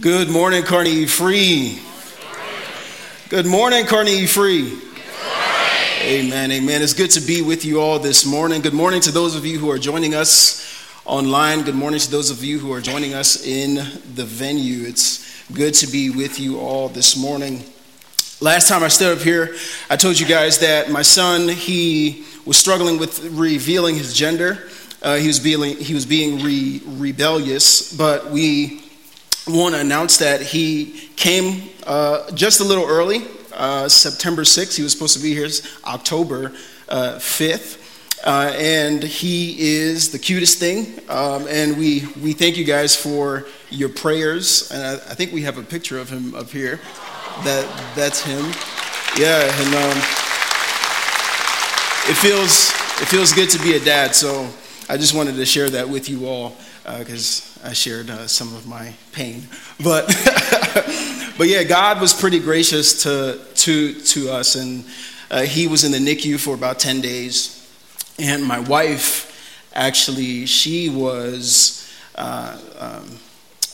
Good morning, Kearney E-Free. Good morning, Kearney E-Free. Amen, amen. It's good to be with you all this morning. Good morning to those of you who are joining us online. Good morning to those of you who are joining us in the venue. It's good to be with you all this morning. Last time I stood up here, I told you guys that my son, he was struggling with revealing his gender. Uh, he was being, he was being re- rebellious, but we want to announce that he came uh, just a little early, uh, September 6th. He was supposed to be here October uh, 5th. Uh, and he is the cutest thing. Um, and we, we thank you guys for your prayers. And I, I, think we have a picture of him up here. That, that's him. Yeah, and um, it, feels, it feels good to be a dad. So I just wanted to share that with you all because uh, I shared uh, some of my pain. But, but yeah, God was pretty gracious to, to, to us, and uh, he was in the NICU for about 10 days. And my wife, actually, she was uh, um,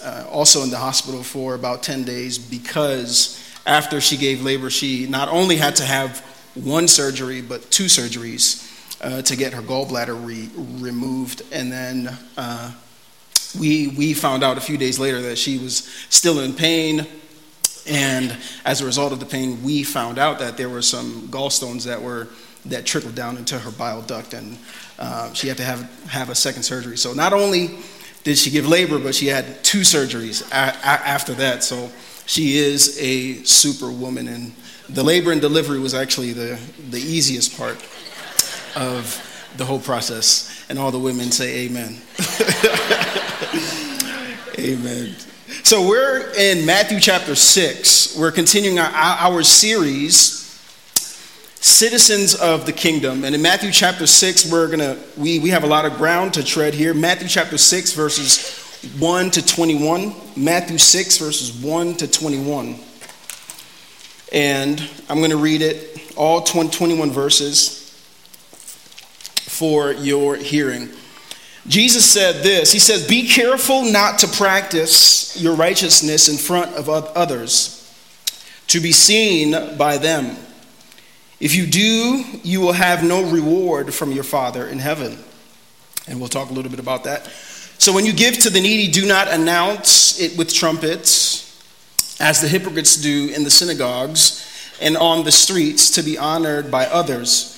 uh, also in the hospital for about 10 days because after she gave labor, she not only had to have one surgery, but two surgeries. Uh, to get her gallbladder re- removed, and then uh, we, we found out a few days later that she was still in pain. And as a result of the pain, we found out that there were some gallstones that were that trickled down into her bile duct, and uh, she had to have have a second surgery. So not only did she give labor, but she had two surgeries a- a- after that. So she is a superwoman, and the labor and delivery was actually the the easiest part of the whole process. And all the women say amen. amen. So we're in Matthew chapter 6. We're continuing our, our series, Citizens of the Kingdom. And in Matthew chapter 6, we're going to, we, we have a lot of ground to tread here. Matthew chapter 6, verses 1 to 21. Matthew 6, verses 1 to 21. And I'm going to read it, all 20, 21 verses for your hearing. Jesus said this He says, Be careful not to practice your righteousness in front of others, to be seen by them. If you do, you will have no reward from your Father in heaven. And we'll talk a little bit about that. So when you give to the needy, do not announce it with trumpets, as the hypocrites do in the synagogues and on the streets to be honored by others.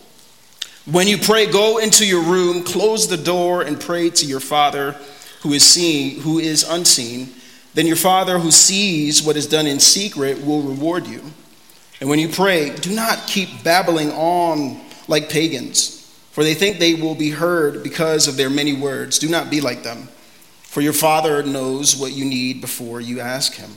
When you pray, go into your room, close the door, and pray to your Father who is seen, who is unseen. Then your Father who sees what is done in secret will reward you. And when you pray, do not keep babbling on like pagans, for they think they will be heard because of their many words. Do not be like them, for your Father knows what you need before you ask him.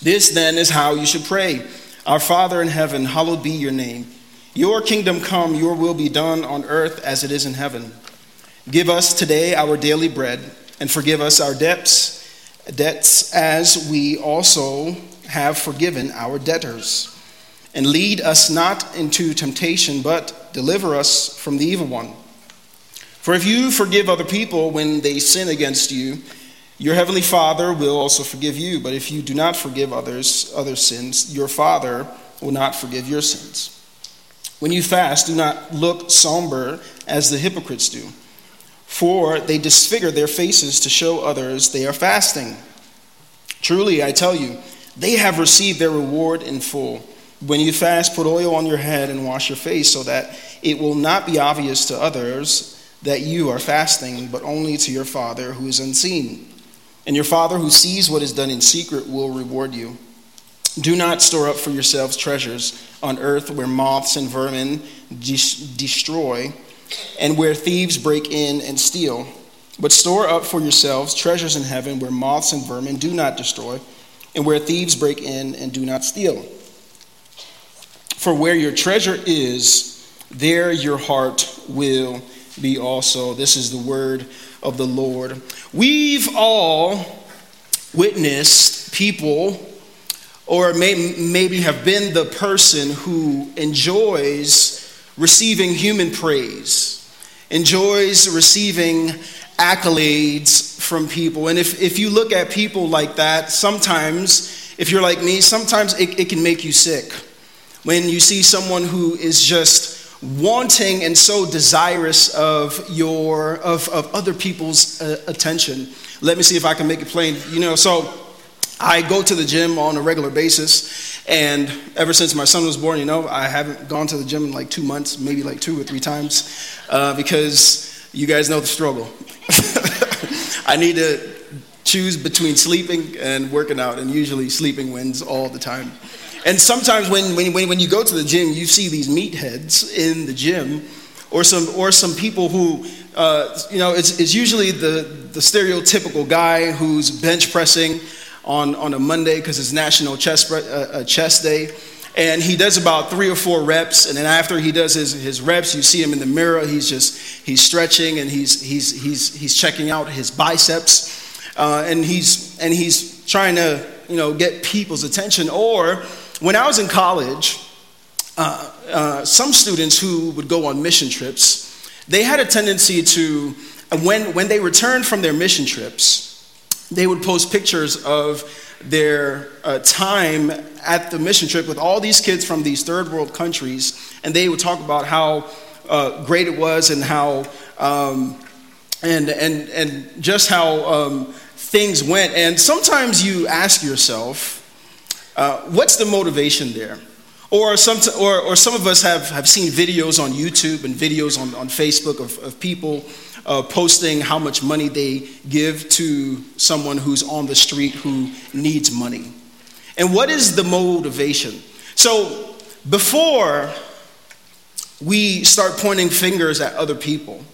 This then is how you should pray Our Father in heaven, hallowed be your name. Your kingdom come, your will be done on earth as it is in heaven. Give us today our daily bread, and forgive us our debts, debts as we also have forgiven our debtors. And lead us not into temptation, but deliver us from the evil one. For if you forgive other people when they sin against you, your heavenly Father will also forgive you. But if you do not forgive others other sins, your Father will not forgive your sins. When you fast, do not look somber as the hypocrites do, for they disfigure their faces to show others they are fasting. Truly, I tell you, they have received their reward in full. When you fast, put oil on your head and wash your face so that it will not be obvious to others that you are fasting, but only to your Father who is unseen. And your Father who sees what is done in secret will reward you. Do not store up for yourselves treasures on earth where moths and vermin destroy, and where thieves break in and steal. But store up for yourselves treasures in heaven where moths and vermin do not destroy, and where thieves break in and do not steal. For where your treasure is, there your heart will be also. This is the word of the Lord. We've all witnessed people, or may, maybe have been the person who enjoys receiving human praise, enjoys receiving accolades from people. And if, if you look at people like that, sometimes, if you're like me, sometimes it, it can make you sick. When you see someone who is just wanting and so desirous of your of, of other people's uh, attention let me see if i can make it plain you know so i go to the gym on a regular basis and ever since my son was born you know i haven't gone to the gym in like two months maybe like two or three times uh, because you guys know the struggle. I need to choose between sleeping and working out and usually sleeping wins all the time. And sometimes when, when, when you go to the gym, you see these meatheads in the gym, or some, or some people who, uh, you know, it's, it's usually the, the stereotypical guy who's bench pressing on, on a Monday because it's National Chest, uh, uh, Day. And he does about three or four reps, and then after he does his, his reps, you see him in the mirror. He's just he's stretching and he's he's he's he's checking out his biceps, uh, and he's and he's trying to you know get people's attention. Or when I was in college, uh, uh, some students who would go on mission trips, they had a tendency to, when, when they returned from their mission trips, they would post pictures of their uh, time at the mission trip with all these kids from these third world countries, and they would talk about how uh, great it was and how um, and and and just how um, things went. And sometimes you ask yourself, uh, what's the motivation there? Or some, or, or some of us have, have seen videos on YouTube and videos on, on Facebook of, of people uh, posting how much money they give to someone who's on the street who needs money. And what is the motivation? So, before we start pointing fingers at other people,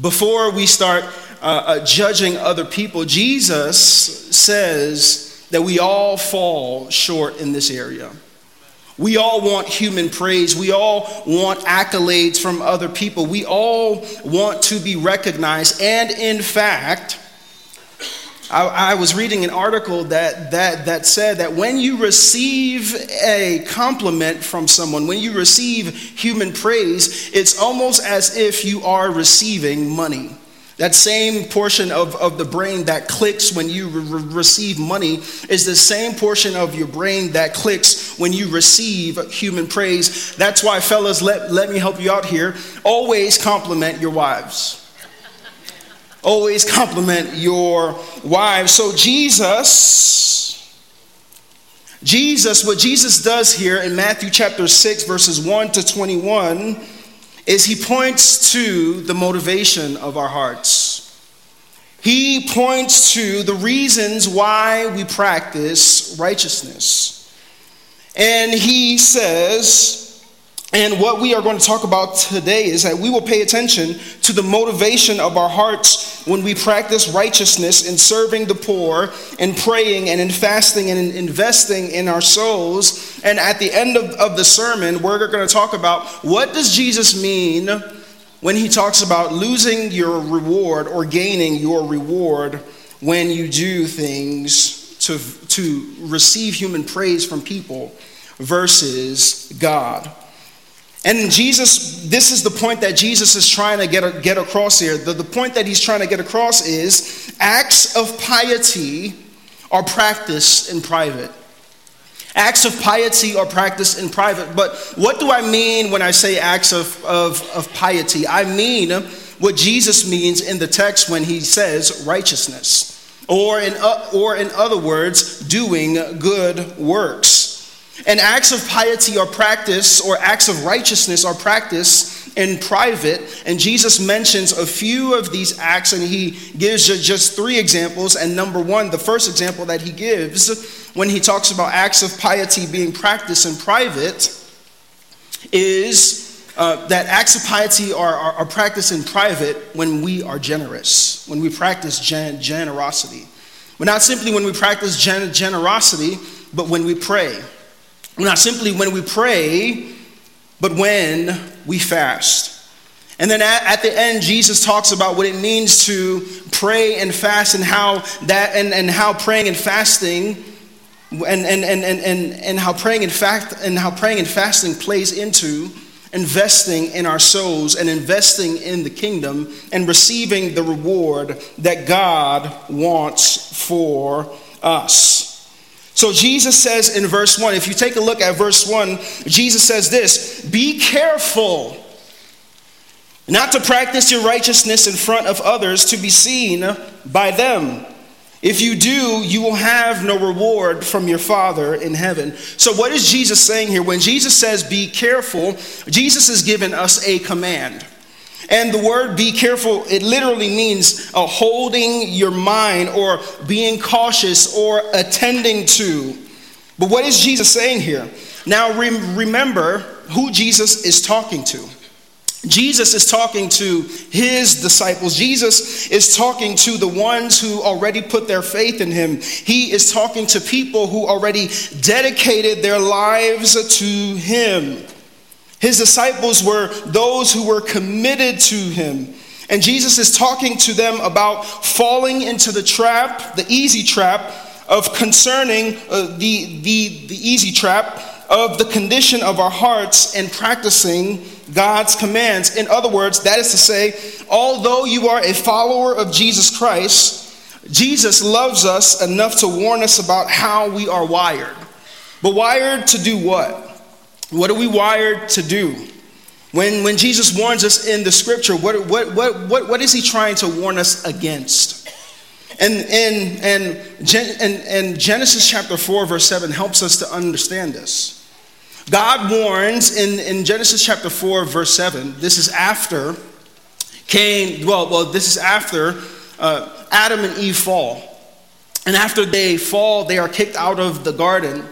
before we start uh, uh, judging other people, Jesus says that we all fall short in this area. We all want human praise. We all want accolades from other people. We all want to be recognized. And in fact, I, I, was reading an article that, that, that said that when you receive a compliment from someone, when you receive human praise, it's almost as if you are receiving money. That same portion of, of the brain that clicks when you re- receive money is the same portion of your brain that clicks when you receive human praise. That's why, fellas, let, let me help you out here. Always compliment your wives. Always compliment your wives. So, Jesus, Jesus, what Jesus does here in Matthew chapter 6, verses 1 to 21 is he points to the motivation of our hearts. He points to the reasons why we practice righteousness. And he says, and what we are going to talk about today is that we will pay attention to the motivation of our hearts when we practice righteousness in serving the poor, in praying, and in fasting, and in investing in our souls. And at the end of, of the sermon, we're going to talk about what does Jesus mean when he talks about losing your reward or gaining your reward when you do things to, to receive human praise from people versus God. And Jesus, this is the point that Jesus is trying to get, get across here. The, the point that he's trying to get across is acts of piety are practiced in private. Acts of piety are practiced in private. But what do I mean when I say acts of, of, of piety? I mean what Jesus means in the text when he says righteousness, or in, or in other words, doing good works. And acts of piety are practice, or acts of righteousness are practice in private. And Jesus mentions a few of these acts, and he gives just three examples. And number one, the first example that he gives when he talks about acts of piety being practiced in private is uh, that acts of piety are, are, are, practiced in private when we are generous, when we practice gen- generosity. but not simply when we practice gen- generosity, but when we pray. Not simply when we pray, but when we fast. And then at, at, the end, Jesus talks about what it means to pray and fast and how that and, and how praying and fasting and, and, and, and, and how praying and fact and how praying and fasting plays into investing in our souls and investing in the kingdom and receiving the reward that God wants for us. So Jesus says in verse 1, if you take a look at verse 1, Jesus says this Be careful not to practice your righteousness in front of others to be seen by them. If you do, you will have no reward from your Father in heaven. So, what is Jesus saying here? When Jesus says, be careful, Jesus has given us a command. And the word be careful, it literally means uh, holding your mind or being cautious or attending to. But what is Jesus saying here? Now, remember who Jesus is talking to. Jesus is talking to his disciples. Jesus is talking to the ones who already put their faith in him. He is talking to people who already dedicated their lives to him. His disciples were those who were committed to him. And Jesus is talking to them about falling into the trap, the easy trap of concerning uh, the, the, the easy trap of the condition of our hearts and practicing God's commands. In other words, that is to say, although you are a follower of Jesus Christ, Jesus loves us enough to warn us about how we are wired. But wired to do what? What are we wired to do? When, when Jesus warns us in the scripture, what, what, what, what, what is he trying to warn us against? And, and, and, and, and Genesis chapter 4, verse 7 helps us to understand this. God warns in, in Genesis chapter 4, verse 7, this is after Cain, well, well this is after uh, Adam and Eve fall. And after they fall, they are kicked out of the garden.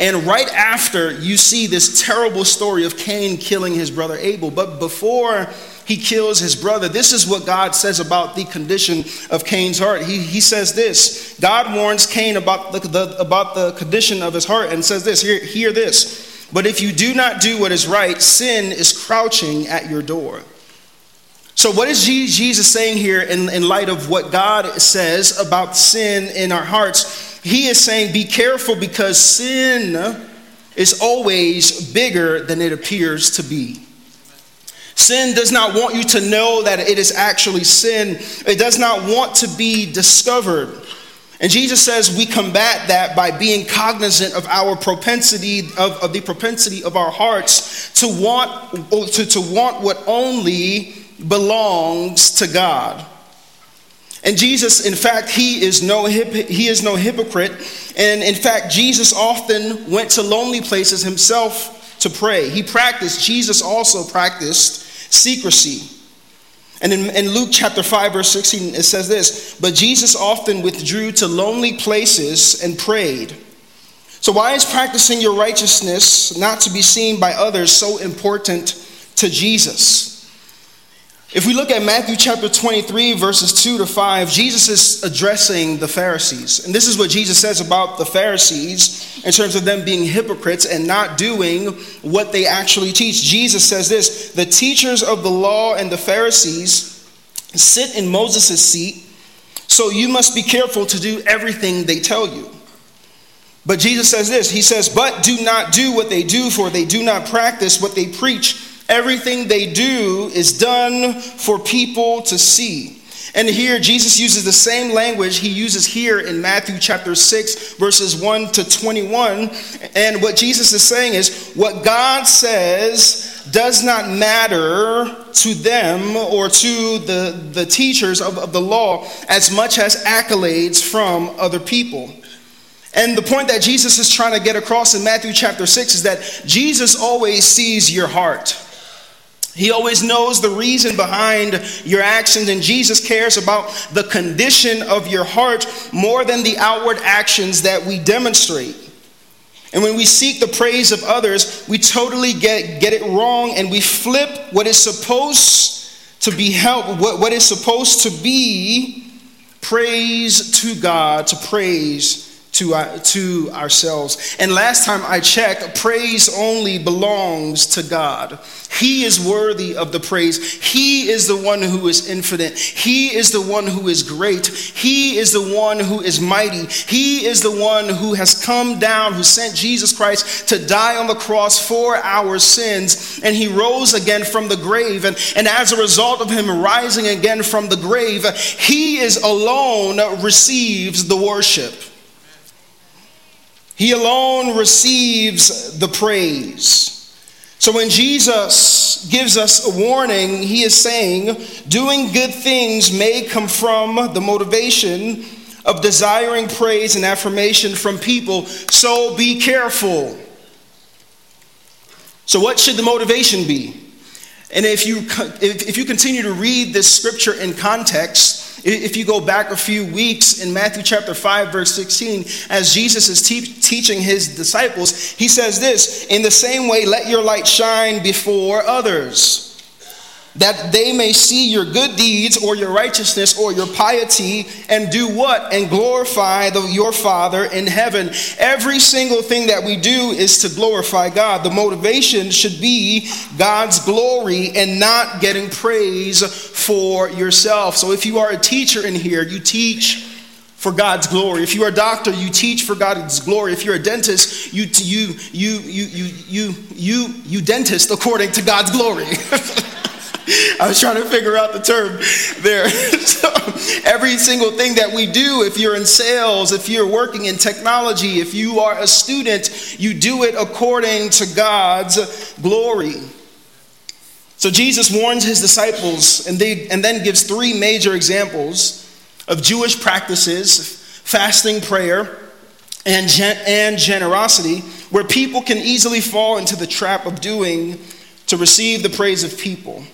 And right after, you see this terrible story of Cain killing his brother Abel. But before he kills his brother, this is what God says about the condition of Cain's heart. He, he says this God warns Cain about the, the, about the condition of his heart and says this hear, hear this. But if you do not do what is right, sin is crouching at your door. So, what is Jesus saying here in, in light of what God says about sin in our hearts? He is saying, Be careful because sin is always bigger than it appears to be. Sin does not want you to know that it is actually sin, it does not want to be discovered. And Jesus says we combat that by being cognizant of our propensity, of, of the propensity of our hearts to want, to, to want what only belongs to God. And Jesus, in fact, he is no he is no hypocrite. And in fact, Jesus often went to lonely places himself to pray. He practiced, Jesus also practiced secrecy. And in, in, Luke chapter 5, verse 16, it says this But Jesus often withdrew to lonely places and prayed. So, why is practicing your righteousness not to be seen by others so important to Jesus? If we look at Matthew chapter 23, verses 2 to 5, Jesus is addressing the Pharisees. And this is what Jesus says about the Pharisees in terms of them being hypocrites and not doing what they actually teach. Jesus says this The teachers of the law and the Pharisees sit in Moses' seat, so you must be careful to do everything they tell you. But Jesus says this He says, But do not do what they do, for they do not practice what they preach. Everything they do is done for people to see. And here, Jesus uses the same language he uses here in Matthew chapter 6, verses 1 to 21. And what Jesus is saying is what God says does not matter to them or to the, the teachers of, of the law as much as accolades from other people. And the point that Jesus is trying to get across in Matthew chapter 6 is that Jesus always sees your heart. He always knows the reason behind your actions, and Jesus cares about the condition of your heart more than the outward actions that we demonstrate. And when we seek the praise of others, we totally get, get it wrong and we flip what is supposed to be help, what, what is supposed to be praise to God, to praise to, uh, to ourselves. And last time I checked, praise only belongs to God. He is worthy of the praise. He is the one who is infinite. He is the one who is great. He is the one who is mighty. He is the one who has come down, who sent Jesus Christ to die on the cross for our sins. And he rose again from the grave. And, and as a result of him rising again from the grave, he is alone receives the worship. He alone receives the praise. So when Jesus gives us a warning, he is saying, doing good things may come from the motivation of desiring praise and affirmation from people. So be careful. So, what should the motivation be? And if you, if you continue to read this scripture in context, if you go back a few weeks in Matthew chapter 5, verse 16, as Jesus is te- teaching his disciples, he says this In the same way, let your light shine before others that they may see your good deeds or your righteousness or your piety and do what? And glorify the, your Father in heaven. Every single thing that we do is to glorify God. The motivation should be God's glory and not getting praise for yourself. So if you are a teacher in here, you teach for God's glory. If you're a doctor, you teach for God's glory. If you're a dentist, you you you you you you you, you dentist according to God's glory. I was trying to figure out the term there. so, every single thing that we do, if you're in sales, if you're working in technology, if you are a student, you do it according to God's glory. So Jesus warns his disciples and, they, and then gives three major examples of Jewish practices fasting, prayer, and, gen- and generosity, where people can easily fall into the trap of doing to receive the praise of people.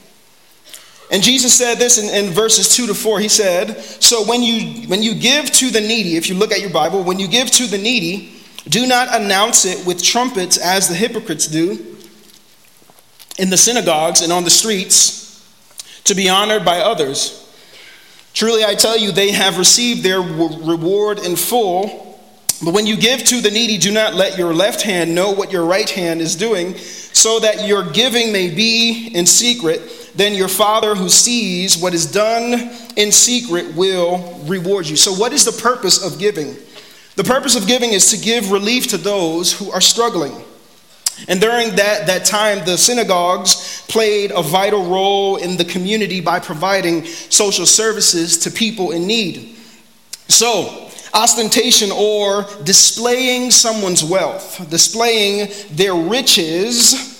And Jesus said this in, in, verses 2 to 4. He said, So when you, when you give to the needy, if you look at your Bible, when you give to the needy, do not announce it with trumpets as the hypocrites do in the synagogues and on the streets to be honored by others. Truly, I tell you, they have received their reward in full. But when you give to the needy, do not let your left hand know what your right hand is doing, so that your giving may be in secret then your Father who sees what is done in secret will reward you. So, what is the purpose of giving? The purpose of giving is to give relief to those who are struggling. And during that, that time, the synagogues played a vital role in the community by providing social services to people in need. So, ostentation or displaying someone's wealth, displaying their riches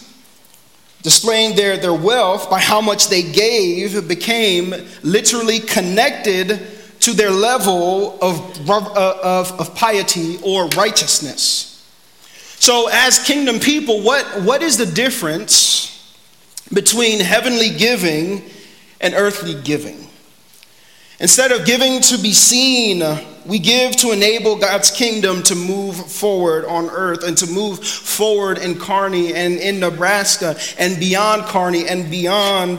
displaying their, their wealth by how much they gave, became literally connected to their level of, of, of piety or righteousness. So, as kingdom people, what, what is the difference between heavenly giving and earthly giving? Instead of giving to be seen, we give to enable God's kingdom to move forward on earth and to move forward in Kearney and in Nebraska and beyond Kearney and beyond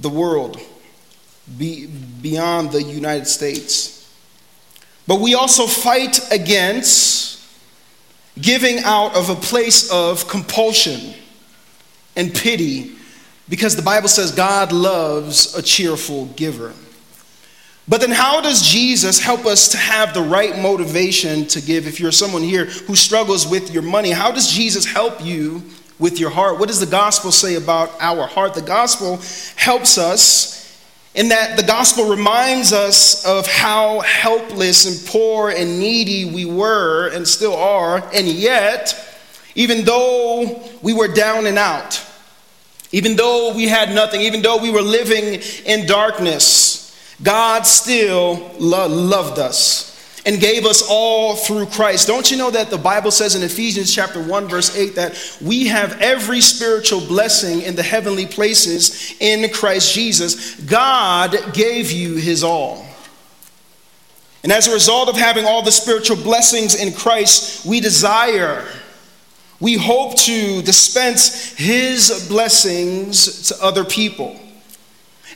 the world, beyond the United States. But we also fight against giving out of a place of compulsion and pity because the Bible says God loves a cheerful giver. But then, how does Jesus help us to have the right motivation to give? If you're someone here who struggles with your money, how does Jesus help you with your heart? What does the gospel say about our heart? The gospel helps us in that the gospel reminds us of how helpless and poor and needy we were and still are, and yet, even though we were down and out, even though we had nothing, even though we were living in darkness, God still lo- loved us and gave us all through Christ. Don't you know that the Bible says in Ephesians chapter 1 verse 8 that we have every spiritual blessing in the heavenly places in Christ Jesus. God gave you his all. And as a result of having all the spiritual blessings in Christ, we desire we hope to dispense his blessings to other people.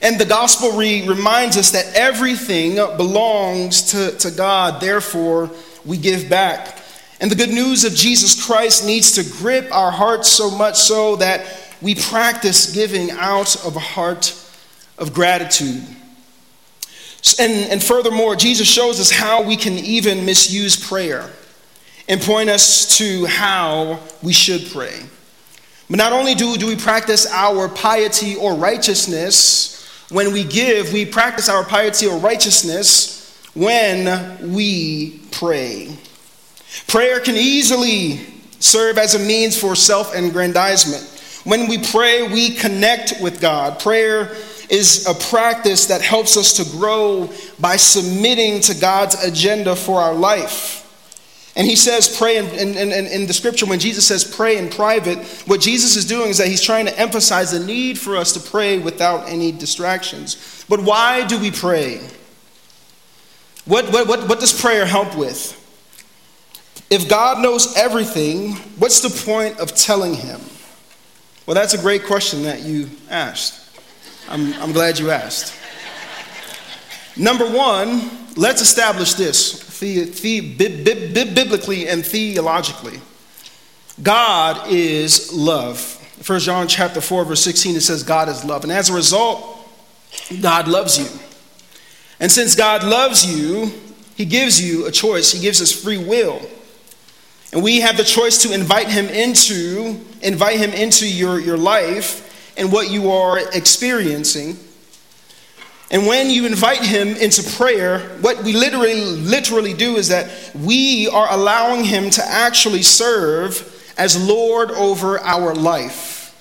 And the gospel re- reminds us that everything belongs to, to God, therefore, we give back. And the good news of Jesus Christ needs to grip our hearts so much so that we practice giving out of a heart of gratitude. And, and furthermore, Jesus shows us how we can even misuse prayer and point us to how we should pray. But not only do, do we practice our piety or righteousness when we give, we practice our piety or righteousness when we pray. Prayer can easily serve as a means for self aggrandizement. When we pray, we connect with God. Prayer is a practice that helps us to grow by submitting to God's agenda for our life. And he says, pray in, in, in, in, the scripture, when Jesus says pray in private, what Jesus is doing is that he's trying to emphasize the need for us to pray without any distractions. But why do we pray? What, what, what, what does prayer help with? If God knows everything, what's the point of telling him? Well, that's a great question that you asked. I'm, I'm glad you asked. Number one, let's establish this the, the, biblically and theologically. God is love. First John chapter 4, verse 16, it says God is love. And as a result, God loves you. And since God loves you, He gives you a choice. He gives us free will. And we have the choice to invite him into, invite him into your, your life and what you are experiencing. And when you invite him into prayer, what we literally literally do is that we are allowing him to actually serve as Lord over our life.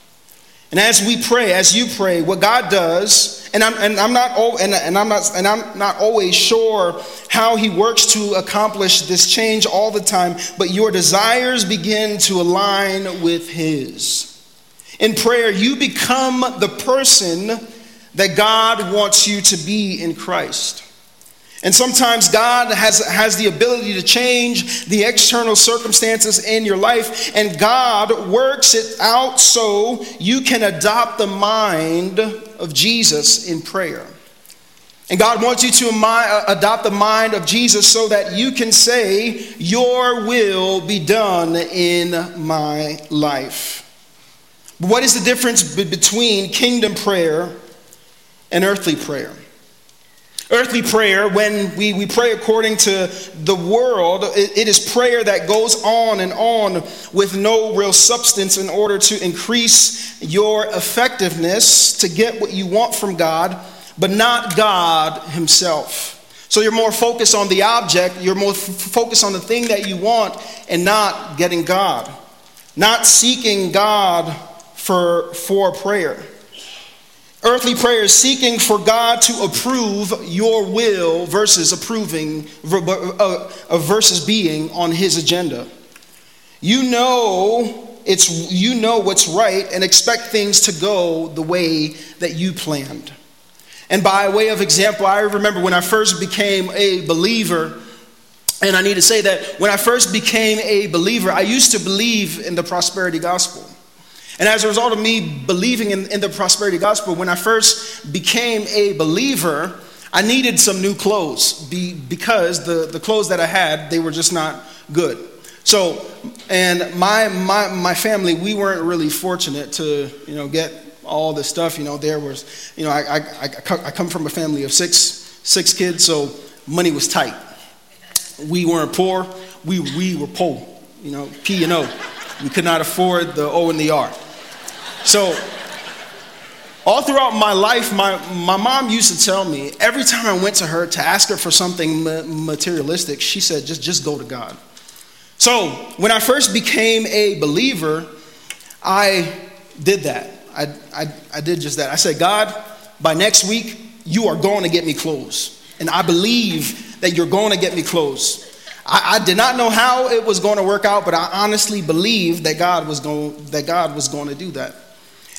And as we pray, as you pray, what God does, and I'm, and I'm not and, and I'm not and I'm not always sure how He works to accomplish this change all the time, but your desires begin to align with His. In prayer, you become the person that God wants you to be in Christ. And sometimes God has, has the ability to change the external circumstances in your life, and God works it out so you can adopt the mind of Jesus in prayer. And God wants you to uh, adopt the mind of Jesus so that you can say, Your will be done in my life. What is the difference between kingdom prayer and earthly prayer? Earthly prayer, when we, we pray according to the world, it, it is prayer that goes on and on with no real substance in order to increase your effectiveness to get what you want from God, but not God Himself. So you're more focused on the object, you're more f- focused on the thing that you want, and not getting God. Not seeking God for, for prayer. Earthly prayer is seeking for God to approve your will versus approving, uh, uh, versus being on His agenda. You know it's you know what's right and expect things to go the way that you planned. And by way of example, I remember when I first became a believer, and I need to say that when I first became a believer, I used to believe in the prosperity gospel. And as a result of me believing in, in the prosperity gospel, when I first became a believer, I needed some new clothes be, because the, the clothes that I had, they were just not good. So, and my, my, my family, we weren't really fortunate to, you know, get all this stuff. You know, there was, you know, I, I, I, come from a family of six, six kids, so money was tight. We weren't poor, we, we were poor, you know, P and O. We could not afford the O and the R. So, all throughout my life, my, my mom used to tell me every time I went to her to ask her for something materialistic, she said, just, just go to God. So, when I first became a believer, I did that. I, I, I did just that. I said, God, by next week, you are going to get me clothes. And I believe that you're going to get me clothes. I, I, did not know how it was going to work out, but I honestly believed that God was going, that God was going to do that.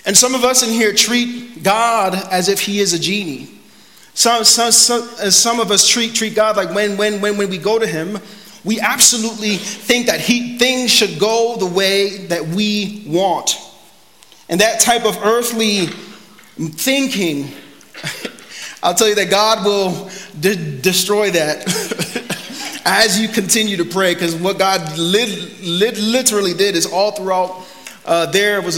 And some of us in here treat God as if he is a genie. Some, some, some, uh, some of us treat, treat God like when, when, when, when we go to him, we absolutely think that he, things should go the way that we want. And that type of earthly thinking I'll tell you that God will de- destroy that as you continue to pray, because what God lit- lit- literally did is all throughout uh, there was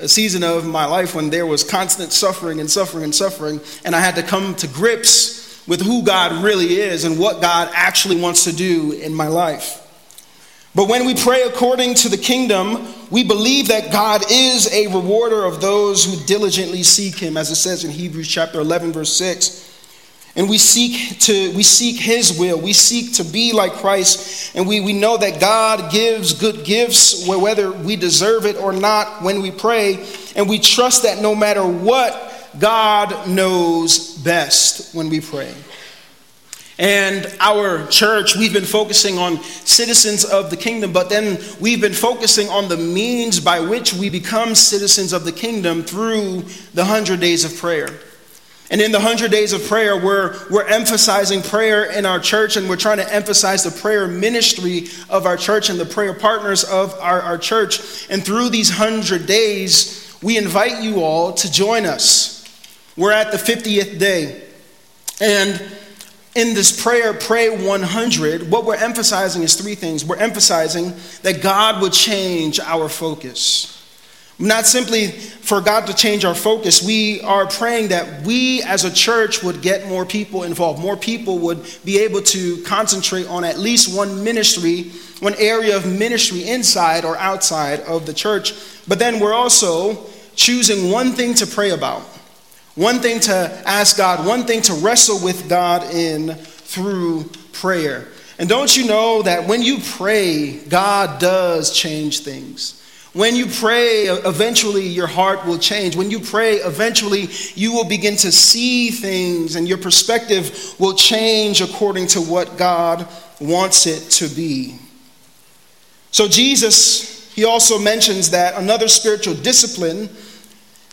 a, a season of my life when there was constant suffering and suffering and suffering, and I had to come to grips with who God really is and what God actually wants to do in my life. But when we pray according to the kingdom, we believe that God is a rewarder of those who diligently seek him, as it says in Hebrews chapter 11, verse 6. And we seek to we seek his will. We seek to be like Christ. And we, we know that God gives good gifts whether we deserve it or not when we pray. And we trust that no matter what, God knows best when we pray. And our church, we've been focusing on citizens of the kingdom, but then we've been focusing on the means by which we become citizens of the kingdom through the 100 days of prayer. And in the 100 days of prayer, we're, we're emphasizing prayer in our church and we're trying to emphasize the prayer ministry of our church and the prayer partners of our, our church. And through these 100 days, we invite you all to join us. We're at the 50th day. And in this prayer, Pray 100, what we're emphasizing is three things. We're emphasizing that God would change our focus. Not simply for God to change our focus, we are praying that we as a church would get more people involved. More people would be able to concentrate on at least one ministry, one area of ministry inside or outside of the church. But then we're also choosing one thing to pray about one thing to ask God, one thing to wrestle with God in through prayer. And don't you know that when you pray, God does change things? When you pray, eventually your heart will change. When you pray, eventually you will begin to see things and your perspective will change according to what God wants it to be. So, Jesus, he also mentions that another spiritual discipline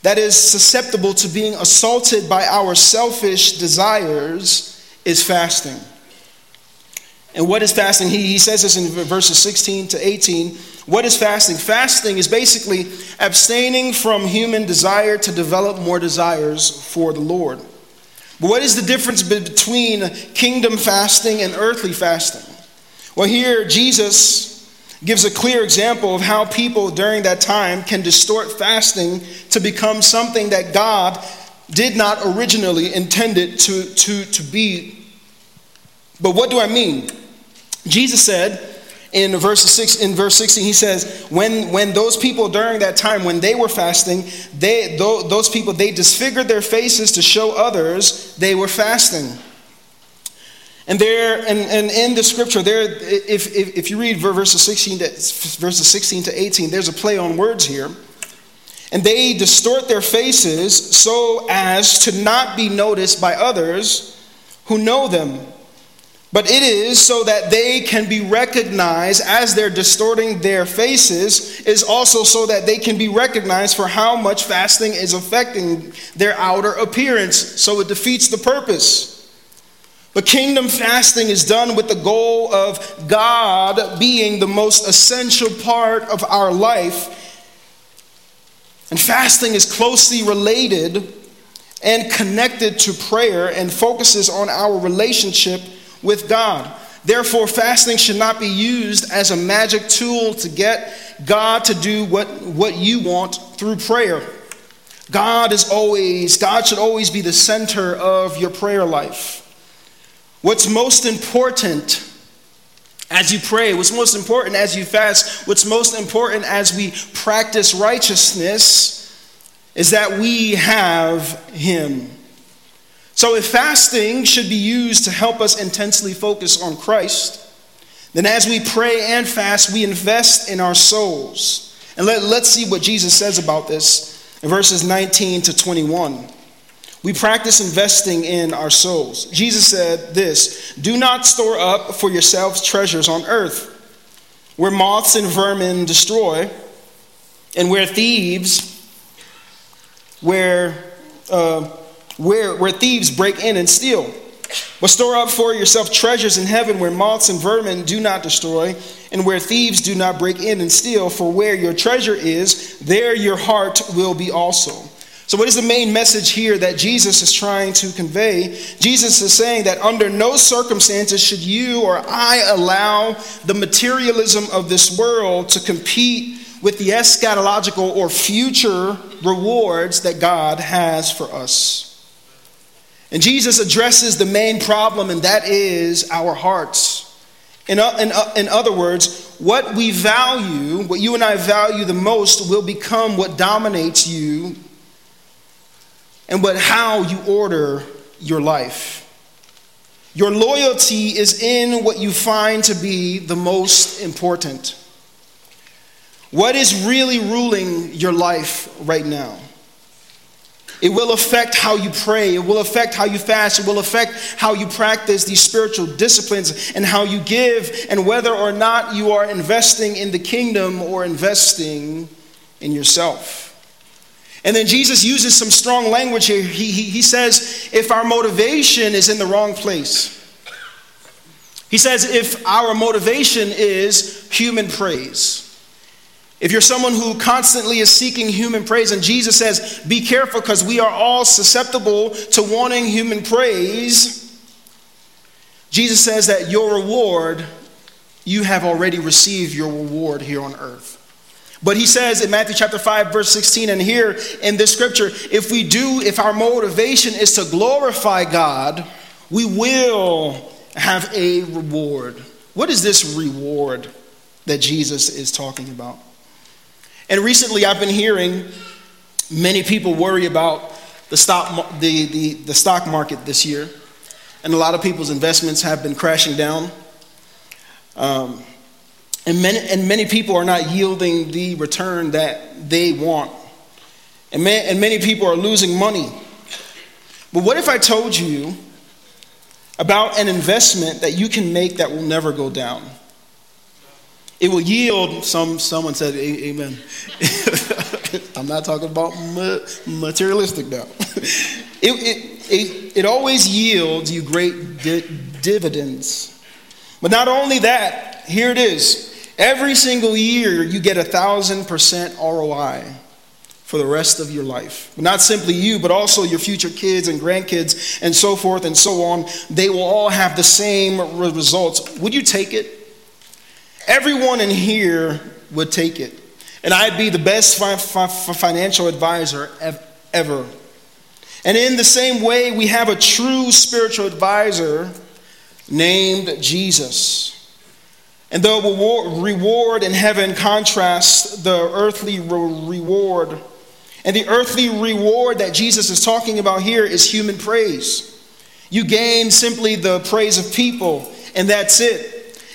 that is susceptible to being assaulted by our selfish desires is fasting. And what is fasting? He, he says this in verses 16 to 18. What is fasting? Fasting is basically abstaining from human desire to develop more desires for the Lord. But what is the difference between kingdom fasting and earthly fasting? Well, here Jesus gives a clear example of how people during that time can distort fasting to become something that God did not originally intend it to, to, to be. But what do I mean? Jesus said in verse, six, in verse 16, he says, when, when those people during that time, when they were fasting, they, those people, they disfigured their faces to show others they were fasting. And there, and, and in the scripture, there, if, if, if you read verses 16 to, verses 16 to 18, there's a play on words here. And they distort their faces so as to not be noticed by others who know them. But it is so that they can be recognized as they're distorting their faces, is also so that they can be recognized for how much fasting is affecting their outer appearance. So it defeats the purpose. But kingdom fasting is done with the goal of God being the most essential part of our life. And fasting is closely related and connected to prayer and focuses on our relationship with God. Therefore, fasting should not be used as a magic tool to get God to do what, what you want through prayer. God is always, God should always be the center of your prayer life. What's most important as you pray, what's most important as you fast, what's most important as we practice righteousness is that we have Him. So, if fasting should be used to help us intensely focus on Christ, then as we pray and fast, we invest in our souls. And let, let's see what Jesus says about this in verses 19 to 21. We practice investing in our souls. Jesus said this Do not store up for yourselves treasures on earth, where moths and vermin destroy, and where thieves, where, uh, where, where thieves break in and steal. But store up for yourself treasures in heaven where moths and vermin do not destroy, and where thieves do not break in and steal. For where your treasure is, there your heart will be also. So, what is the main message here that Jesus is trying to convey? Jesus is saying that under no circumstances should you or I allow the materialism of this world to compete with the eschatological or future rewards that God has for us. And Jesus addresses the main problem, and that is our hearts. In, in, in other words, what we value, what you and I value the most, will become what dominates you and what, how you order your life. Your loyalty is in what you find to be the most important. What is really ruling your life right now? It will affect how you pray. It will affect how you fast. It will affect how you practice these spiritual disciplines and how you give, and whether or not you are investing in the kingdom or investing in yourself. And then Jesus uses some strong language here. He, he, he says, if our motivation is in the wrong place, he says, if our motivation is human praise, if you're someone who constantly is seeking human praise, and Jesus says, be careful because we are all susceptible to wanting human praise, Jesus says that your reward, you have already received your reward here on earth. But he says in Matthew chapter 5, verse 16, and here in this scripture, if we do, if our motivation is to glorify God, we will have a reward. What is this reward that Jesus is talking about? And recently I've been hearing many people worry about the stock, the, the, the stock market this year. And a lot of people's investments have been crashing down. Um, and many, and many people are not yielding the return that they want. And, and many people are losing money. But what if I told you about an investment that you can make that will never go down? It will yield, some, someone said, Amen. I'm not talking about materialistic now. It, it, it, it always yields you great di- dividends. But not only that, here it is Every single year, you get a thousand percent ROI for the rest of your life. Not simply you, but also your future kids and grandkids and so forth and so on. They will all have the same results. Would you take it? Everyone in here would take it. And I'd be the best fi- fi- financial advisor ever. And in the same way, we have a true spiritual advisor named Jesus. And the reward in heaven contrasts the earthly reward. And the earthly reward that Jesus is talking about here is human praise. You gain simply the praise of people, and that's it.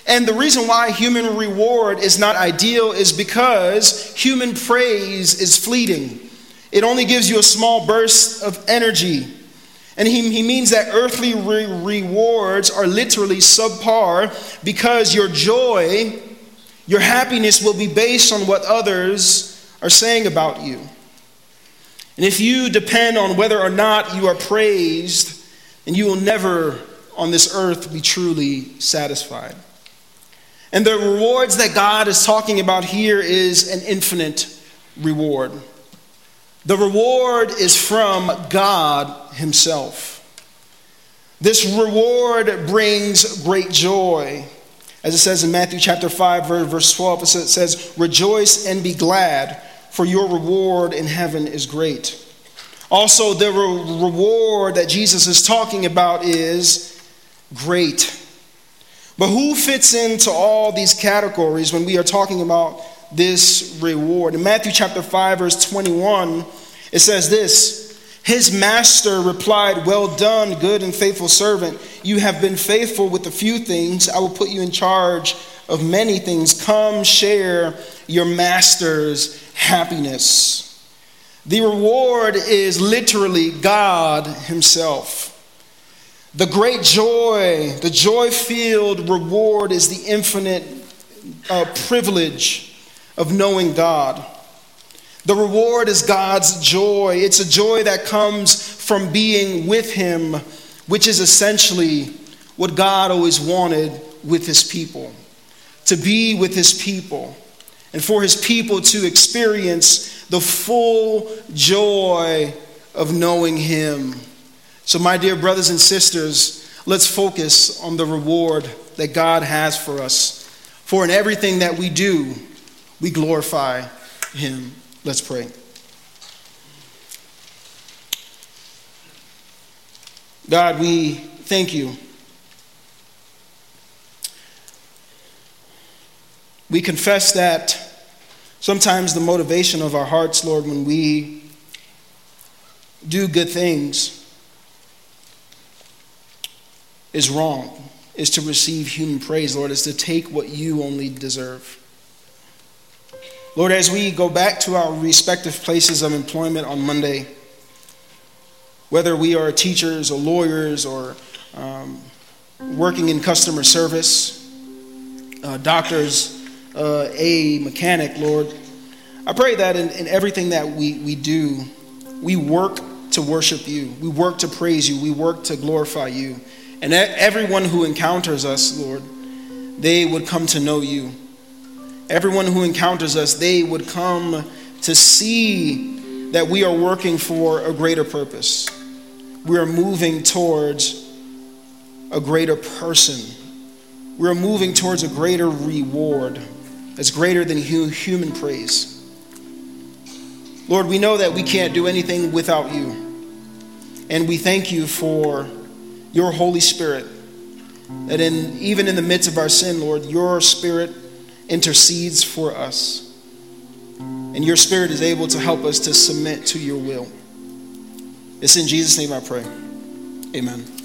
And the reason why human reward is not ideal is because human praise is fleeting. It only gives you a small burst of energy. And he, he means that earthly re- rewards are literally subpar because your joy, your happiness will be based on what others are saying about you. And if you depend on whether or not you are praised, then you will never on this earth be truly satisfied. And the rewards that God is talking about here is an infinite reward. The reward is from God Himself. This reward brings great joy. As it says in Matthew chapter 5, verse 12, it says, Rejoice and be glad, for your reward in heaven is great. Also, the re- reward that Jesus is talking about is great. But who fits into all these categories when we are talking about this reward? In Matthew chapter 5, verse 21, it says this His master replied, Well done, good and faithful servant. You have been faithful with a few things. I will put you in charge of many things. Come share your master's happiness. The reward is literally God Himself. The great joy, the joy filled reward is the infinite uh, privilege of knowing God. The reward is God's joy. It's a joy that comes from being with Him, which is essentially what God always wanted with His people to be with His people. And and for his people to experience the full joy of knowing him. So, my dear brothers and sisters, let's focus on the reward that God has for us. For in everything that we do, we glorify him. Let's pray. God, we thank you. We confess that sometimes the motivation of our hearts, Lord, when we do good things is wrong, is to receive human praise, Lord, is to take what you only deserve. Lord, as we go back to our respective places of employment on Monday, whether we are teachers or lawyers or um, working in customer service, uh, doctors, uh, a mechanic, Lord, I pray that in, in everything that we, we do, we work to worship you, we work to praise you, we work to glorify you. And everyone who encounters us, Lord, they would come to know you. Everyone who encounters us, they would come to see that we are working for a greater purpose we are moving towards a greater person. We are moving towards a greater reward that's greater than human praise. Lord, we know that we can't do anything without you. And we thank you for your Holy Spirit. That in, even in the midst of our sin, Lord, your Spirit intercedes for us. And your Spirit is able to help us to submit to your will. It's in Jesus' name I pray. Amen.